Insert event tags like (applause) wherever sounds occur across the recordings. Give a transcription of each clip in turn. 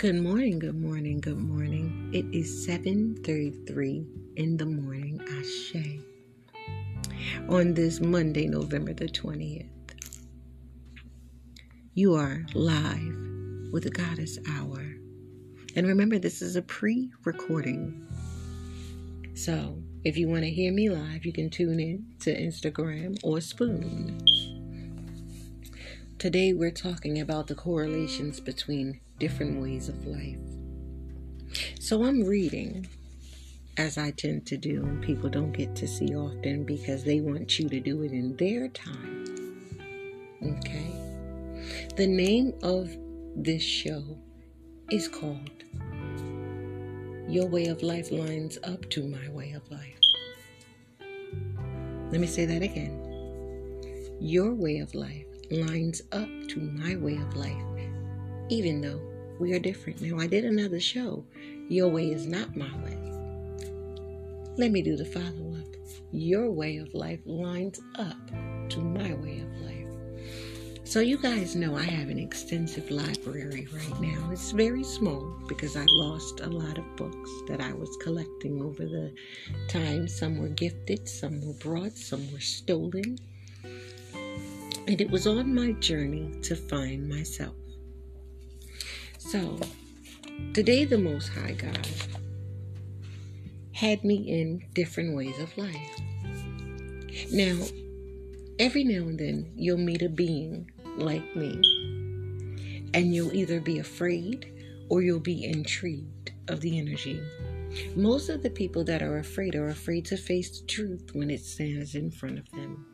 Good morning, good morning, good morning. It is 7:33 in the morning, Ashe. On this Monday, November the 20th. You are live with the Goddess Hour. And remember this is a pre-recording. So, if you want to hear me live, you can tune in to Instagram or Spoon. Today we're talking about the correlations between different ways of life. So I'm reading, as I tend to do, and people don't get to see often because they want you to do it in their time. Okay? The name of this show is called Your Way of Life Lines Up to My Way of Life. Let me say that again. Your way of life lines up to my way of life, even though we are different. Now, I did another show. Your way is not my way. Let me do the follow up. Your way of life lines up to my way of life. So, you guys know I have an extensive library right now. It's very small because I lost a lot of books that I was collecting over the time. Some were gifted, some were brought, some were stolen. And it was on my journey to find myself. So, today the Most High God had me in different ways of life. Now, every now and then you'll meet a being like me, and you'll either be afraid or you'll be intrigued of the energy. Most of the people that are afraid are afraid to face the truth when it stands in front of them.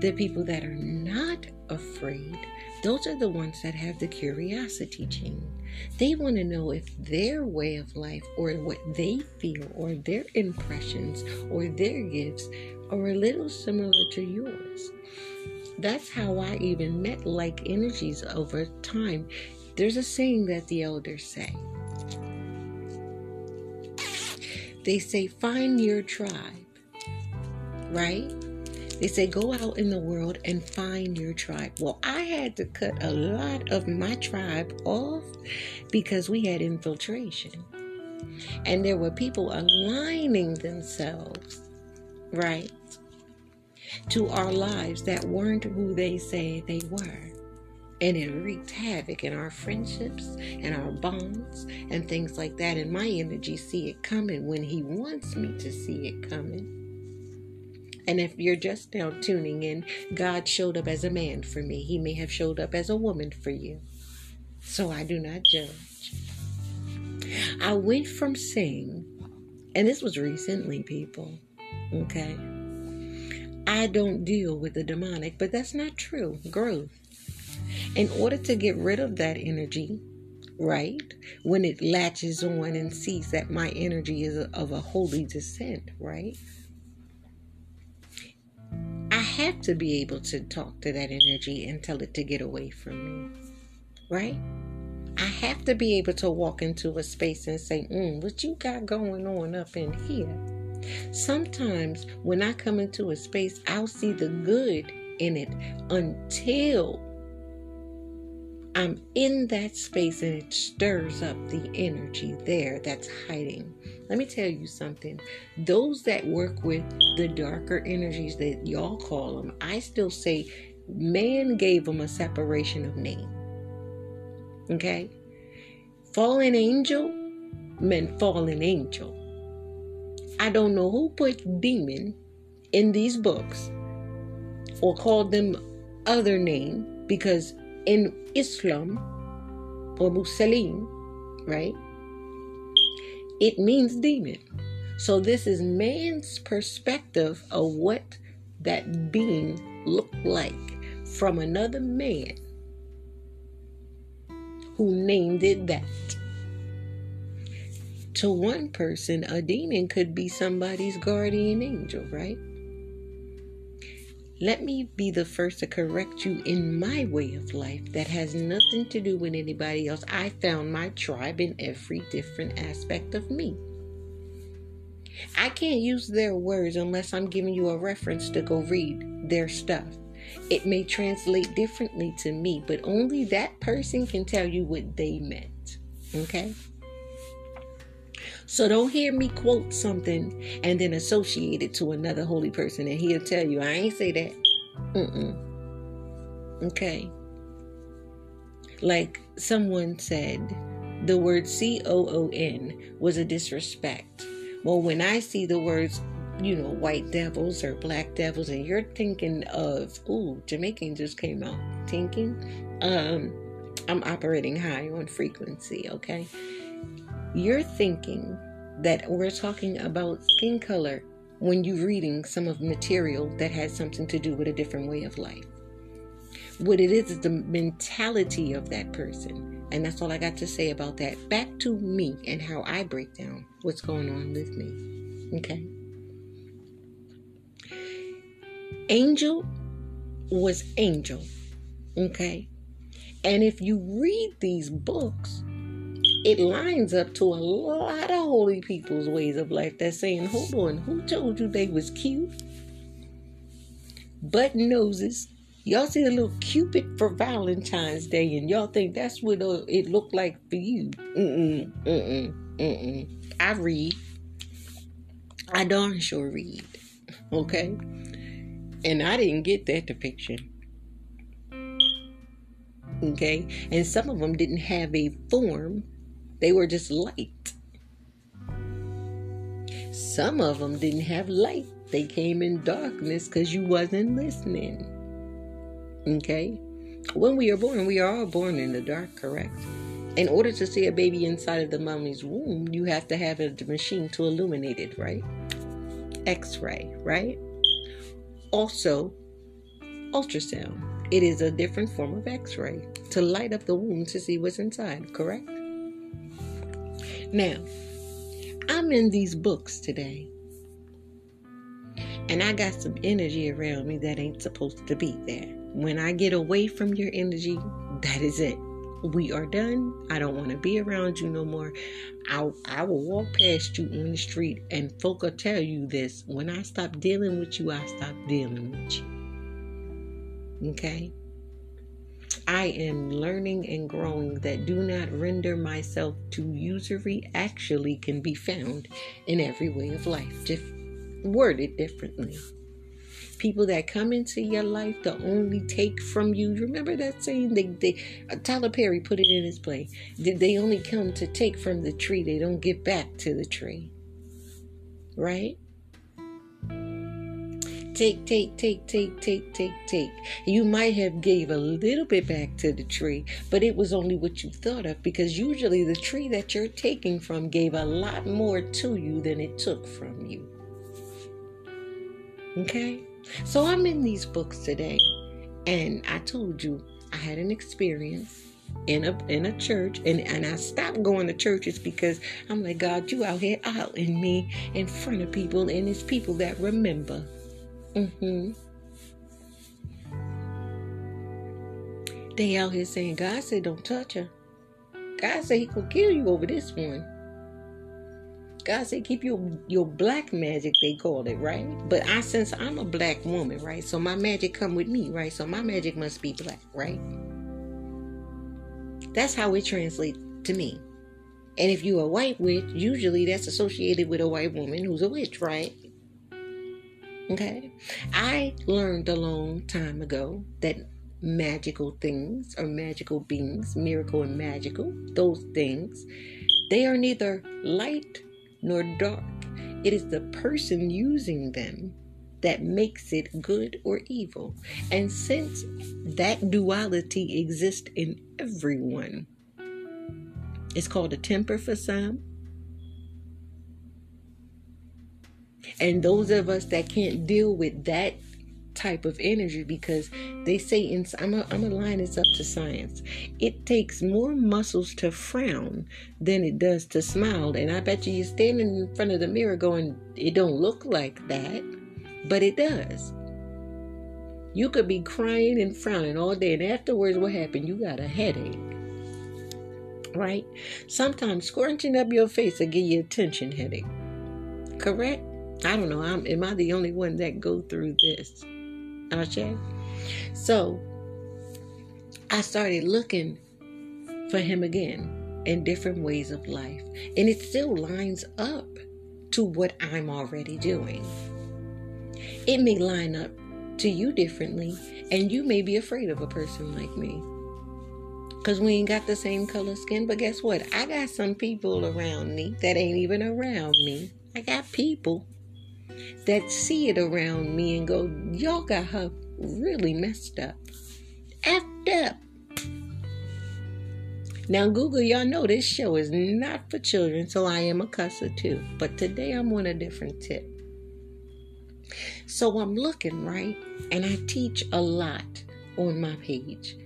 The people that are not afraid those are the ones that have the curiosity gene. They want to know if their way of life or what they feel or their impressions or their gifts are a little similar to yours. That's how I even met like energies over time. There's a saying that the elders say. They say, find your tribe, right? They say, go out in the world and find your tribe. Well, I had to cut a lot of my tribe off because we had infiltration. And there were people aligning themselves, right, to our lives that weren't who they say they were. And it wreaked havoc in our friendships and our bonds and things like that. And my energy see it coming when he wants me to see it coming and if you're just now tuning in, God showed up as a man for me. He may have showed up as a woman for you. So I do not judge. I went from saying, and this was recently, people, okay? I don't deal with the demonic, but that's not true. Growth. In order to get rid of that energy, right? When it latches on and sees that my energy is of a holy descent, right? I have to be able to talk to that energy and tell it to get away from me. Right? I have to be able to walk into a space and say, mm, what you got going on up in here? Sometimes when I come into a space, I'll see the good in it until I'm in that space and it stirs up the energy there that's hiding. Let me tell you something. Those that work with the darker energies that y'all call them, I still say man gave them a separation of name. Okay? Fallen angel meant fallen angel. I don't know who put demon in these books or called them other name because in Islam or Muslim, right? It means demon. So this is man's perspective of what that being looked like from another man who named it that. To one person, a demon could be somebody's guardian angel, right? Let me be the first to correct you in my way of life that has nothing to do with anybody else. I found my tribe in every different aspect of me. I can't use their words unless I'm giving you a reference to go read their stuff. It may translate differently to me, but only that person can tell you what they meant. Okay? So don't hear me quote something and then associate it to another holy person and he'll tell you, I ain't say that. Mm-mm. Okay. Like someone said, the word C O O N was a disrespect. Well, when I see the words, you know, white devils or black devils, and you're thinking of, ooh, Jamaican just came out thinking, um, I'm operating high on frequency, okay? You're thinking that we're talking about skin color when you're reading some of material that has something to do with a different way of life. What it is is the mentality of that person. And that's all I got to say about that. Back to me and how I break down what's going on with me. Okay. Angel was angel. Okay. And if you read these books, it lines up to a lot of holy people's ways of life that's saying, hold on, who told you they was cute? Button noses. Y'all see a little Cupid for Valentine's Day, and y'all think that's what uh, it looked like for you. Mm-mm, mm-mm, mm-mm. I read. I darn sure read. Okay? And I didn't get that depiction. Okay? And some of them didn't have a form they were just light. Some of them didn't have light. They came in darkness because you wasn't listening. Okay? When we are born, we are all born in the dark, correct? In order to see a baby inside of the mommy's womb, you have to have a machine to illuminate it, right? X ray, right? Also, ultrasound. It is a different form of X ray to light up the womb to see what's inside, correct? Now, I'm in these books today, and I got some energy around me that ain't supposed to be there. When I get away from your energy, that is it. We are done. I don't want to be around you no more. I, I will walk past you on the street, and folk will tell you this. When I stop dealing with you, I stop dealing with you. Okay? I am learning and growing that do not render myself to usury actually can be found in every way of life, just worded differently. People that come into your life to only take from you. Remember that saying? They, they uh, Tyler Perry put it in his play. They only come to take from the tree? They don't give back to the tree, right? Take, take, take, take, take, take, take. You might have gave a little bit back to the tree, but it was only what you thought of because usually the tree that you're taking from gave a lot more to you than it took from you. Okay? So I'm in these books today, and I told you I had an experience in a in a church and, and I stopped going to churches because I'm like, God, you out here out in me in front of people and it's people that remember. Mm-hmm. They out here saying, God said don't touch her. God said he could kill you over this one. God said keep your your black magic, they call it, right? But I since I'm a black woman, right? So my magic come with me, right? So my magic must be black, right? That's how it translates to me. And if you're a white witch, usually that's associated with a white woman who's a witch, right? Okay. I learned a long time ago that magical things or magical beings, miracle and magical, those things, they are neither light nor dark. It is the person using them that makes it good or evil. And since that duality exists in everyone, it's called a temper for some, And those of us that can't deal with that type of energy because they say in I'm gonna line this up to science. It takes more muscles to frown than it does to smile. And I bet you you're standing in front of the mirror going, it don't look like that, but it does. You could be crying and frowning all day, and afterwards, what happened? You got a headache. Right? Sometimes scrunching up your face will give you a tension headache. Correct? I don't know. I'm, am I the only one that go through this? Ashe? So I started looking for him again. in different ways of life. And it still lines up to what I'm already doing. It may line up to you differently, and you may be afraid of a person like me. Because we ain't got the same color skin. But guess what? I got some people around me that ain't even around me. I got people that see it around me and go, y'all got her really messed up. Effed up. Now, Google, y'all know this show is not for children, so I am a cusser too. But today I'm on a different tip. So I'm looking, right? And I teach a lot on my page.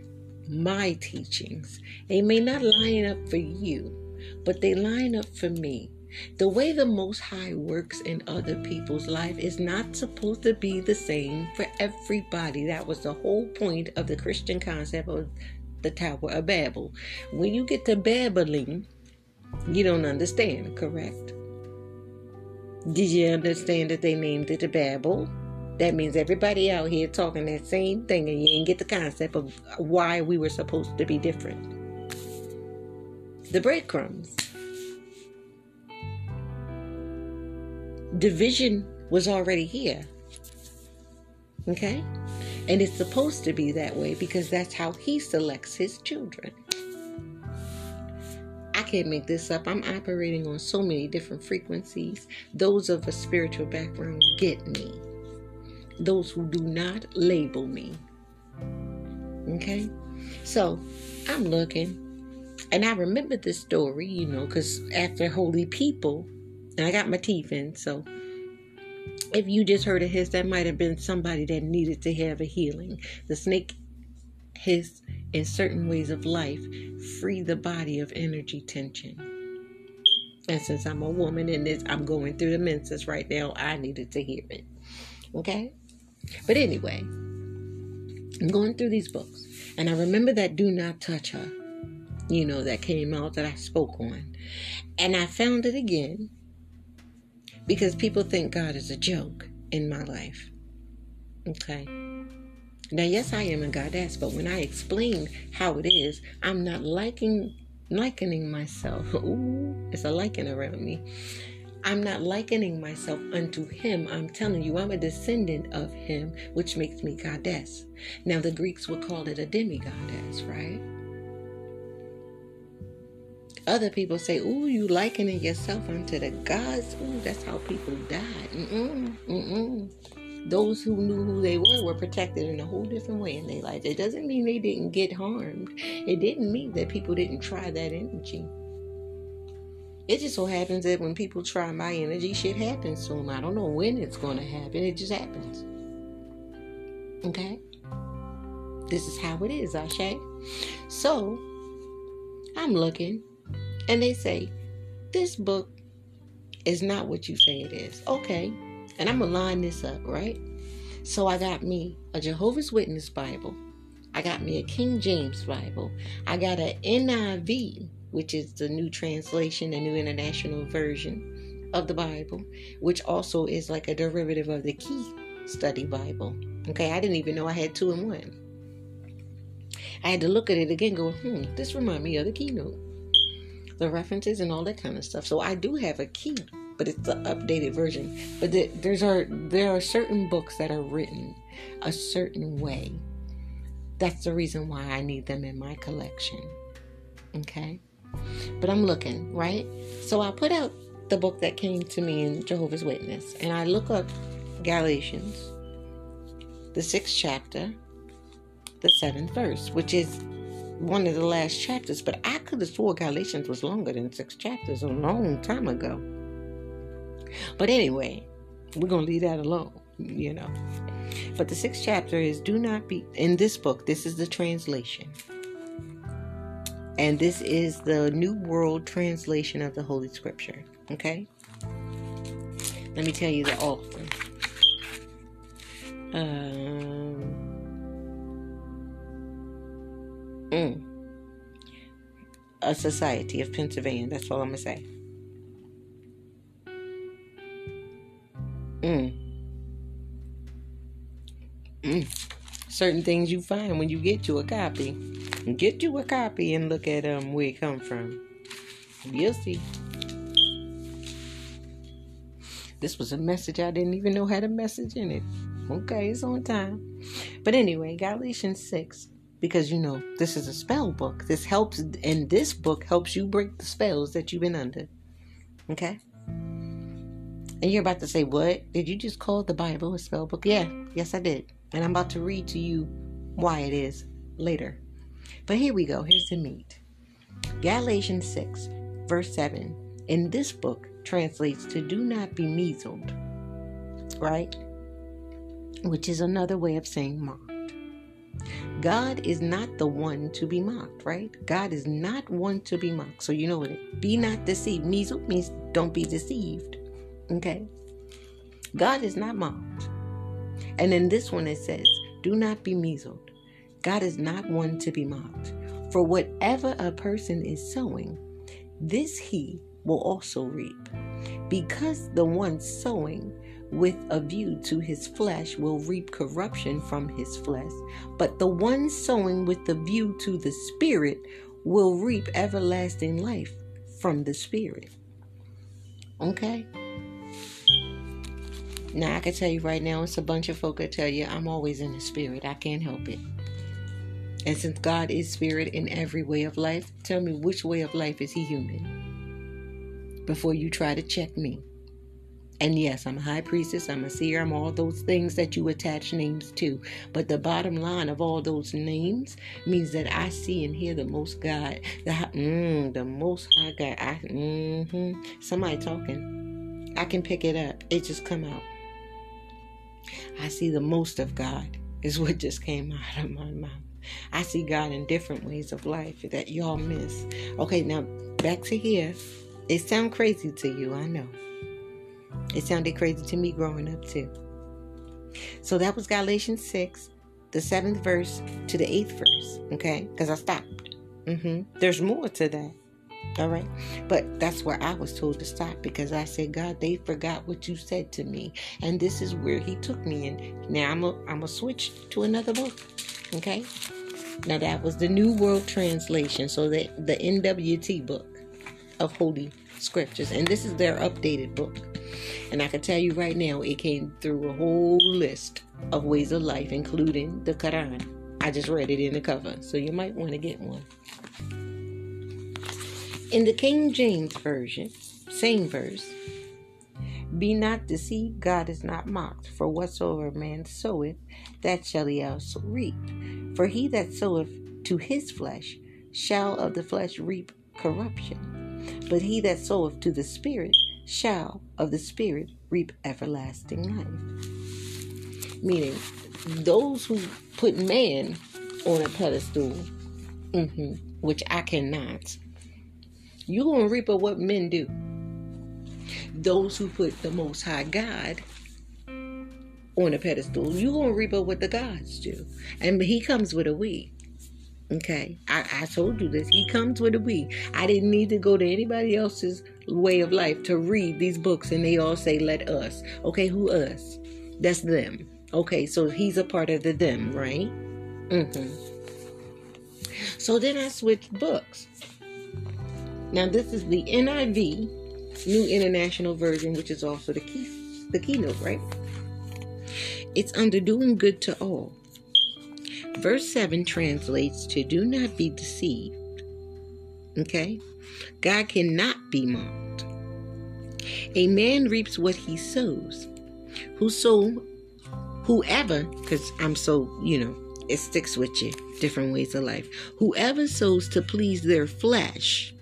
My teachings. They may not line up for you, but they line up for me. The way the Most High works in other people's life is not supposed to be the same for everybody. That was the whole point of the Christian concept of the Tower of Babel. When you get to babbling, you don't understand, correct? Did you understand that they named it a Babel? That means everybody out here talking that same thing and you didn't get the concept of why we were supposed to be different. The breadcrumbs. Division was already here. Okay? And it's supposed to be that way because that's how he selects his children. I can't make this up. I'm operating on so many different frequencies. Those of a spiritual background get me. Those who do not label me. Okay? So I'm looking. And I remember this story, you know, because after Holy People, and I got my teeth in, so if you just heard a hiss, that might have been somebody that needed to have a healing. The snake hiss in certain ways of life free the body of energy tension. And since I'm a woman and this, I'm going through the menses right now, I needed to hear it. Okay? But anyway, I'm going through these books, and I remember that Do Not Touch Her, you know, that came out that I spoke on. And I found it again because people think God is a joke in my life. Okay? Now, yes, I am a goddess, but when I explain how it is, I'm not liking likening myself. (laughs) Ooh, it's a liking around me. I'm not likening myself unto him. I'm telling you, I'm a descendant of him, which makes me goddess. Now, the Greeks would call it a demigoddess, right? Other people say, Ooh, you likening yourself unto the gods. Ooh, that's how people died. Mm-mm, mm-mm those who knew who they were were protected in a whole different way in their life. It doesn't mean they didn't get harmed. It didn't mean that people didn't try that energy. It just so happens that when people try my energy, shit happens to them. I don't know when it's going to happen. It just happens. Okay? This is how it is, Ashe. So, I'm looking, and they say, This book is not what you say it is. Okay, and I'm going to line this up, right? So I got me a Jehovah's Witness Bible. I got me a King James Bible. I got an NIV, which is the new translation, the new international version of the Bible, which also is like a derivative of the Key Study Bible. Okay, I didn't even know I had two in one. I had to look at it again, go, hmm, this reminds me of the keynote. The references and all that kind of stuff. So I do have a key but it's the updated version. But the, there's are there are certain books that are written a certain way. That's the reason why I need them in my collection. Okay? But I'm looking, right? So I put out the book that came to me in Jehovah's Witness and I look up Galatians, the sixth chapter, the seventh verse, which is one of the last chapters, but I could have swore Galatians was longer than six chapters a long time ago. But anyway, we're going to leave that alone, you know. But the sixth chapter is do not be, in this book, this is the translation. And this is the New World Translation of the Holy Scripture. Okay? Let me tell you the author. Um, mm, a Society of Pennsylvania. That's all I'm going to say. Mm. Mm. Certain things you find when you get you a copy. Get you a copy and look at um where it come from. You'll see. This was a message I didn't even know had a message in it. Okay, it's on time. But anyway, Galatians 6, because you know, this is a spell book. This helps, and this book helps you break the spells that you've been under. Okay? And you're about to say, What? Did you just call the Bible a spell book? Yeah, yes, I did. And I'm about to read to you why it is later. But here we go. Here's the meat. Galatians 6, verse 7. In this book translates to do not be measled, right? Which is another way of saying mocked. God is not the one to be mocked, right? God is not one to be mocked. So you know what it be not deceived. Measle means don't be deceived. Okay? God is not mocked. And in this one it says, do not be measled. God is not one to be mocked. For whatever a person is sowing, this he will also reap. Because the one sowing with a view to his flesh will reap corruption from his flesh, but the one sowing with the view to the Spirit will reap everlasting life from the Spirit. Okay? Now, I can tell you right now, it's a bunch of folk that tell you I'm always in the Spirit. I can't help it. And since God is Spirit in every way of life, tell me which way of life is He human? Before you try to check me. And yes, I'm a high priestess, I'm a seer, I'm all those things that you attach names to. But the bottom line of all those names means that I see and hear the most God, the, mm, the most high God. I, mm-hmm. Somebody talking. I can pick it up. It just come out. I see the most of God is what just came (laughs) out of my mouth. I see God in different ways of life that y'all miss. Okay, now back to here. It sound crazy to you, I know. It sounded crazy to me growing up too. So that was Galatians 6, the seventh verse to the eighth verse, okay? Because I stopped. Mm-hmm. There's more to that. All right. But that's where I was told to stop because I said, God, they forgot what you said to me. And this is where he took me. And now I'm going to switch to another book. Okay. Now that was the New World Translation. So the, the NWT book of Holy Scriptures. And this is their updated book. And I can tell you right now, it came through a whole list of ways of life, including the Quran. I just read it in the cover, so you might want to get one. In the King James Version, same verse, be not deceived, God is not mocked. For whatsoever man soweth, that shall he also reap. For he that soweth to his flesh shall of the flesh reap corruption. But he that soweth to the Spirit shall of the Spirit reap everlasting life. Meaning, those who put man on a pedestal, mm-hmm, which I cannot, you're going to reap of what men do. Those who put the Most High God on a pedestal, you're going to reap of what the gods do. And He comes with a we. Okay, I, I told you this. He comes with a we. I didn't need to go to anybody else's way of life to read these books, and they all say, "Let us." Okay, who us? That's them. Okay, so he's a part of the them, right? Mm-hmm. So then I switched books. Now this is the NIV, New International Version, which is also the key, the keynote, right? It's under doing good to all. Verse 7 translates to do not be deceived. Okay? God cannot be mocked. A man reaps what he sows. Who sow, whoever, because I'm so, you know, it sticks with you, different ways of life. Whoever sows to please their flesh,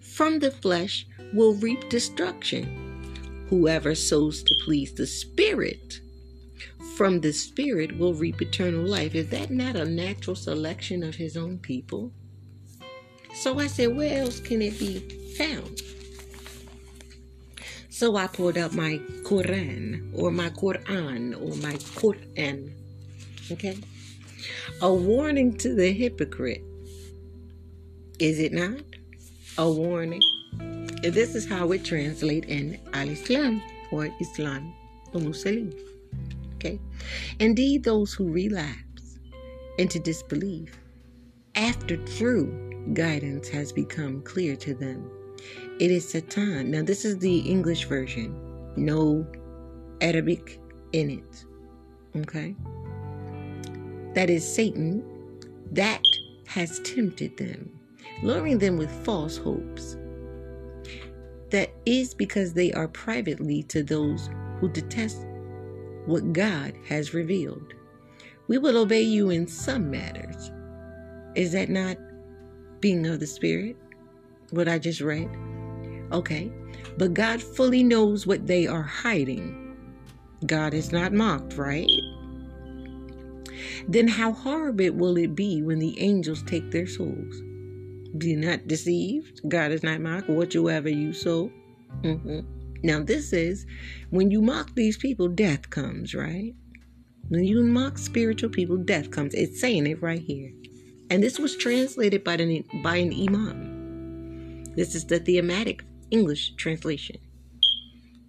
from the flesh will reap destruction. Whoever sows to please the Spirit, from the Spirit will reap eternal life. Is that not a natural selection of His own people? So I said, where else can it be found? So I pulled out my Quran or my Quran or my Quran. Okay? A warning to the hypocrite. Is it not? A warning. This is how we translate in Al Islam or Islam or Muslim. Okay? Indeed, those who relapse into disbelief after true guidance has become clear to them It is Satan. Now, this is the English version. No Arabic in it. Okay? That is Satan. That has tempted them, luring them with false hopes. That is because they are privately to those who detest what God has revealed. We will obey you in some matters. Is that not being of the Spirit? What I just read? Okay. But God fully knows what they are hiding. God is not mocked, right? Then how horrible will it be when the angels take their souls? Be not deceived. God is not mocked. Whatsoever you sow. Mm-hmm. Now, this is when you mock these people, death comes, right? When you mock spiritual people, death comes. It's saying it right here. And this was translated by, the, by an imam. This is the thematic English translation.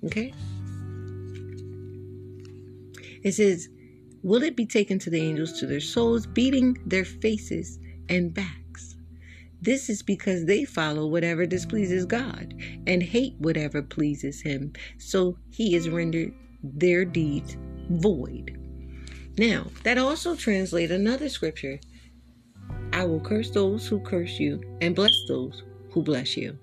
Okay? It says, Will it be taken to the angels to their souls, beating their faces and backs? This is because they follow whatever displeases God and hate whatever pleases Him, so He is rendered their deeds void. Now, that also translates another scripture I will curse those who curse you and bless those who bless you.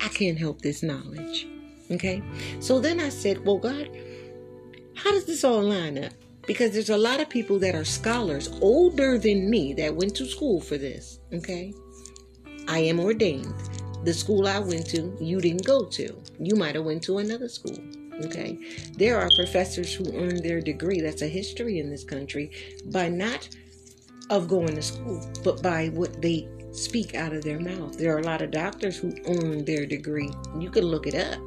I can't help this knowledge. Okay? So then I said, Well, God, how does this all line up? Because there's a lot of people that are scholars older than me that went to school for this. Okay? I am ordained. The school I went to, you didn't go to. You might have went to another school. Okay? There are professors who earn their degree, that's a history in this country, by not of going to school, but by what they speak out of their mouth. There are a lot of doctors who earn their degree. You can look it up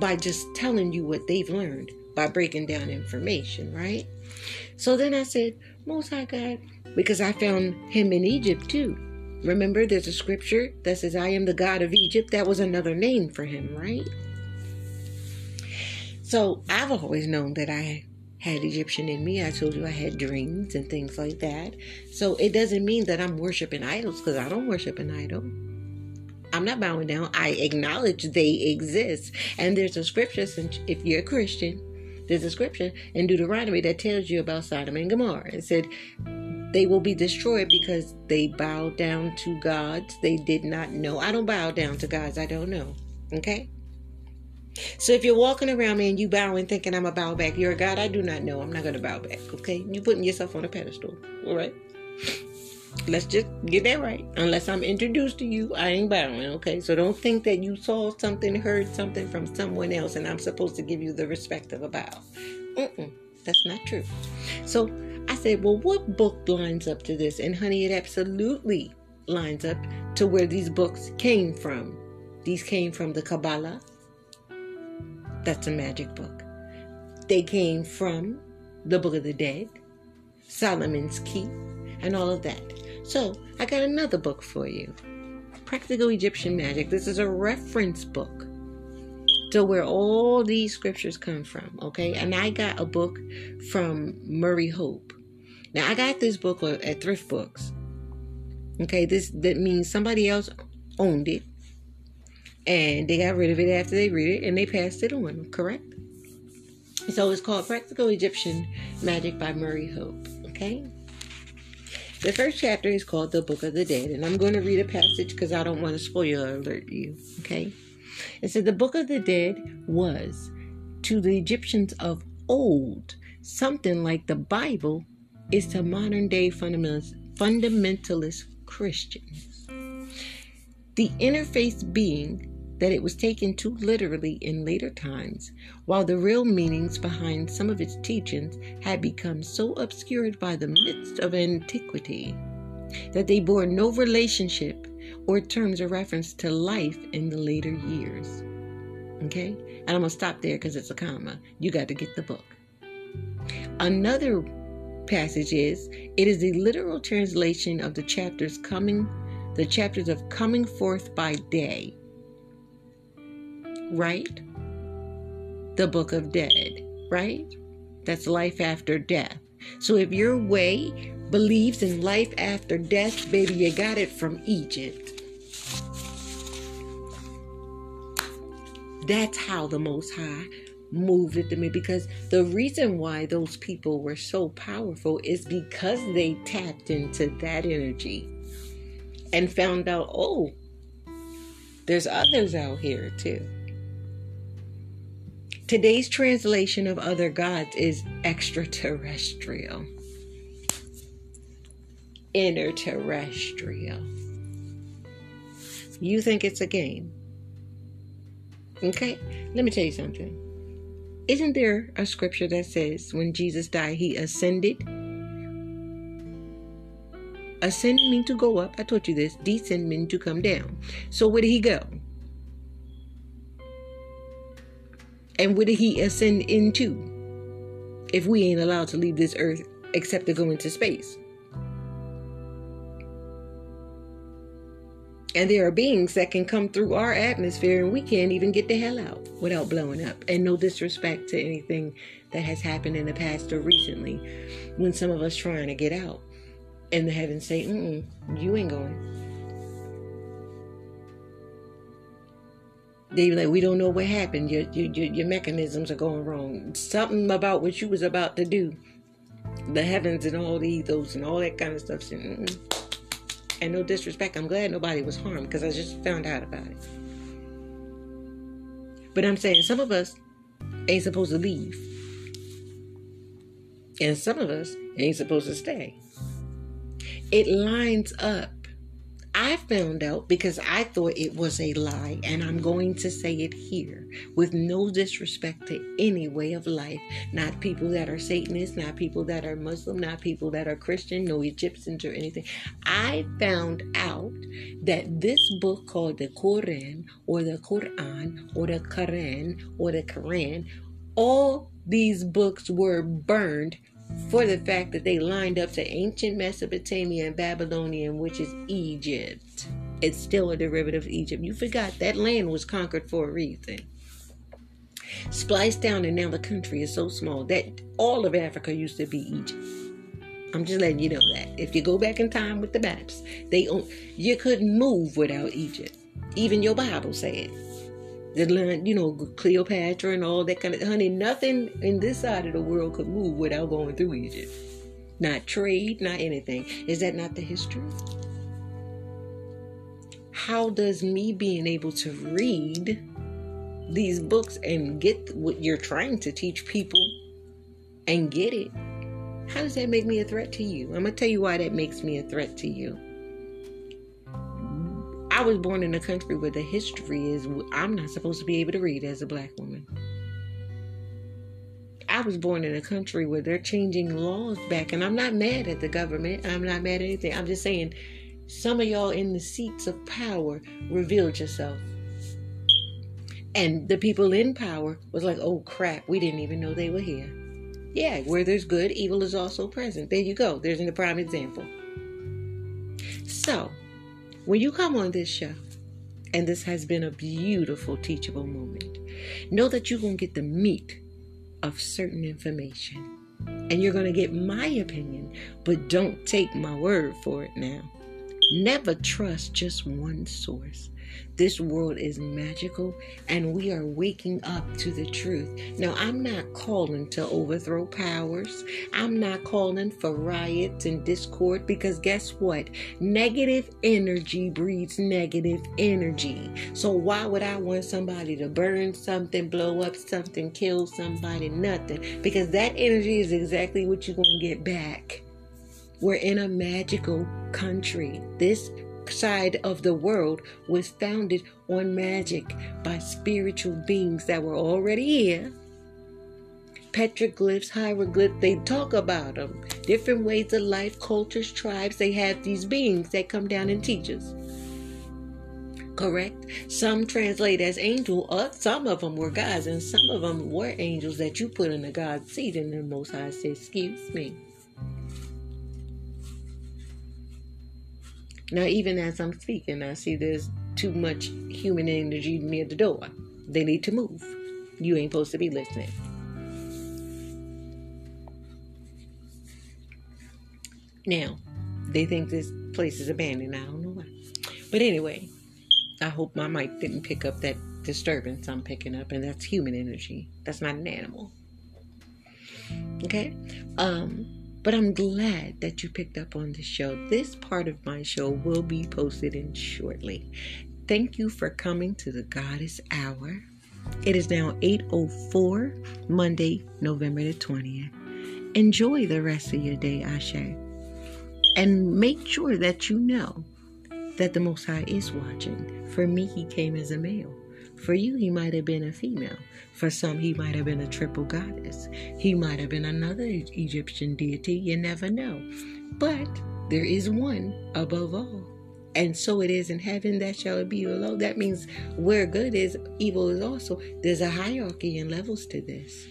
by just telling you what they've learned by breaking down information, right? So then I said, Most High God, because I found him in Egypt too. Remember, there's a scripture that says, I am the God of Egypt. That was another name for him, right? So I've always known that I had Egyptian in me. I told you I had dreams and things like that. So it doesn't mean that I'm worshiping idols because I don't worship an idol. I'm not bowing down. I acknowledge they exist. And there's a scripture, if you're a Christian, there's a scripture in Deuteronomy that tells you about Sodom and Gomorrah. It said, they will be destroyed because they bowed down to gods they did not know. I don't bow down to gods I don't know. Okay? So if you're walking around me and you bowing thinking I'm a bow back, you're a God I do not know. I'm not going to bow back. Okay? You're putting yourself on a pedestal. All right? Let's just get that right. Unless I'm introduced to you, I ain't bowing, okay? So don't think that you saw something, heard something from someone else, and I'm supposed to give you the respect of a bow. Mm-mm, that's not true. So I said, well, what book lines up to this? And honey, it absolutely lines up to where these books came from. These came from the Kabbalah. That's a magic book. They came from the Book of the Dead, Solomon's Key, and all of that. So I got another book for you Practical Egyptian Magic. This is a reference book to where all these scriptures come from, okay? And I got a book from Murry Hope. Now I got this book at Thrift Books. Okay, this that means somebody else owned it and they got rid of it after they read it and they passed it on, correct? So it's called Practical Egyptian Magic by Murry Hope, okay? The first chapter is called The Book of the Dead, and I'm going to read a passage because I don't want to spoiler alert you. Okay? It said, The Book of the Dead was, to the Egyptians of old, something like the Bible is to modern day fundamentalist, fundamentalist Christians. The interface being that it was taken too literally in later times, while the real meanings behind some of its teachings had become so obscured by the midst of antiquity that they bore no relationship or terms of reference to life in the later years. Okay? And I'm going to stop there because it's a comma. You got to get the book. Another passage is it is a literal translation of the chapters coming the chapters of coming forth by day right? The book of dead, right? That's life after death. So if you're way believes in life after death, baby, you got it from Egypt. That's how the Most High moved it to me because the reason why those people were so powerful is because they tapped into that energy and found out, oh, there's others out here too. Today's translation of other gods is extraterrestrial, interterrestrial. You think it's a game? Okay, let me tell you something. Isn't there a scripture that says when Jesus died, he ascended? Ascend means to go up. I told you this. Descend means to come down. So where did he go? And where did he ascend into? If we ain't allowed to leave this earth except to go into space. And there are beings that can come through our atmosphere and we can't even get the hell out without blowing up. And no disrespect to anything that has happened in the past or recently when some of us trying to get out. And the heavens say, mm you ain't going. They like, we don't know what happened. Your, your, your mechanisms are going wrong. Something about what you was about to do. The heavens and all the ethos and all that kind of stuff. and no disrespect, I'm glad nobody was harmed because I just found out about it. But I'm saying some of us ain't supposed to leave. And some of us ain't supposed to stay. It lines up I found out because I thought it was a lie, and I'm going to say it here with no disrespect to any way of life. Not people that are Satanists, not people that are Muslim, not people that are Christian, no Egyptians or anything. I found out that this book called the Quran or the Quran or the Quran or the Quran, all these books were burned for the fact that they lined up to ancient Mesopotamia and Babylonian, which is Egypt. It's still a derivative of Egypt. You forgot that land was conquered for a reason. Spliced down, and now the country is so small that all of Africa used to be Egypt. I'm just letting you know that. If you go back in time with the maps, they you couldn't move without Egypt. Even your Bible said the you know Cleopatra and all that kind of honey. Nothing in this side of the world could move without going through Egypt. Not trade, not anything. Is that not the history? How does me being able to read these books and get what you're trying to teach people and get it? How does that make me a threat to you? I'm gonna tell you why that makes me a threat to you. I was born in a country where the history is I'm not supposed to be able to read as a black woman. I was born in a country where they're changing laws back, and I'm not mad at the government. I'm not mad at anything. I'm just saying, some of y'all in the seats of power revealed yourself. And the people in power was like, oh crap, we didn't even know they were here. Yeah, where there's good, evil is also present. There you go. There's a prime example. So, when you come on this show, and this has been a beautiful teachable moment, know that you're going to get the meat of certain information. And you're going to get my opinion, but don't take my word for it now. Never trust just one source. This world is magical and we are waking up to the truth. Now, I'm not calling to overthrow powers. I'm not calling for riots and discord because guess what? Negative energy breeds negative energy. So, why would I want somebody to burn something, blow up something, kill somebody? Nothing. Because that energy is exactly what you're going to get back. We're in a magical country. This side of the world was founded on magic by spiritual beings that were already here. Petroglyphs, hieroglyphs, they talk about them. Different ways of life, cultures, tribes, they have these beings that come down and teach us. Correct? Some translate as angel, uh, some of them were gods, and some of them were angels that you put in the God's seat, and the Most High said, Excuse me. Now, even as I'm speaking, I see there's too much human energy near the door. They need to move. You ain't supposed to be listening. Now, they think this place is abandoned. I don't know why. But anyway, I hope my mic didn't pick up that disturbance I'm picking up, and that's human energy. That's not an animal. Okay? Um, but I'm glad that you picked up on the show. This part of my show will be posted in shortly. Thank you for coming to the Goddess Hour. It is now 8:04 Monday, November the 20th. Enjoy the rest of your day, Ashe. And make sure that you know that the Most High is watching. For me, he came as a male. For you, he might have been a female. For some, he might have been a triple goddess. He might have been another Egyptian deity. You never know. But there is one above all. And so it is in heaven that shall it be below. That means where good is, evil is also. There's a hierarchy and levels to this.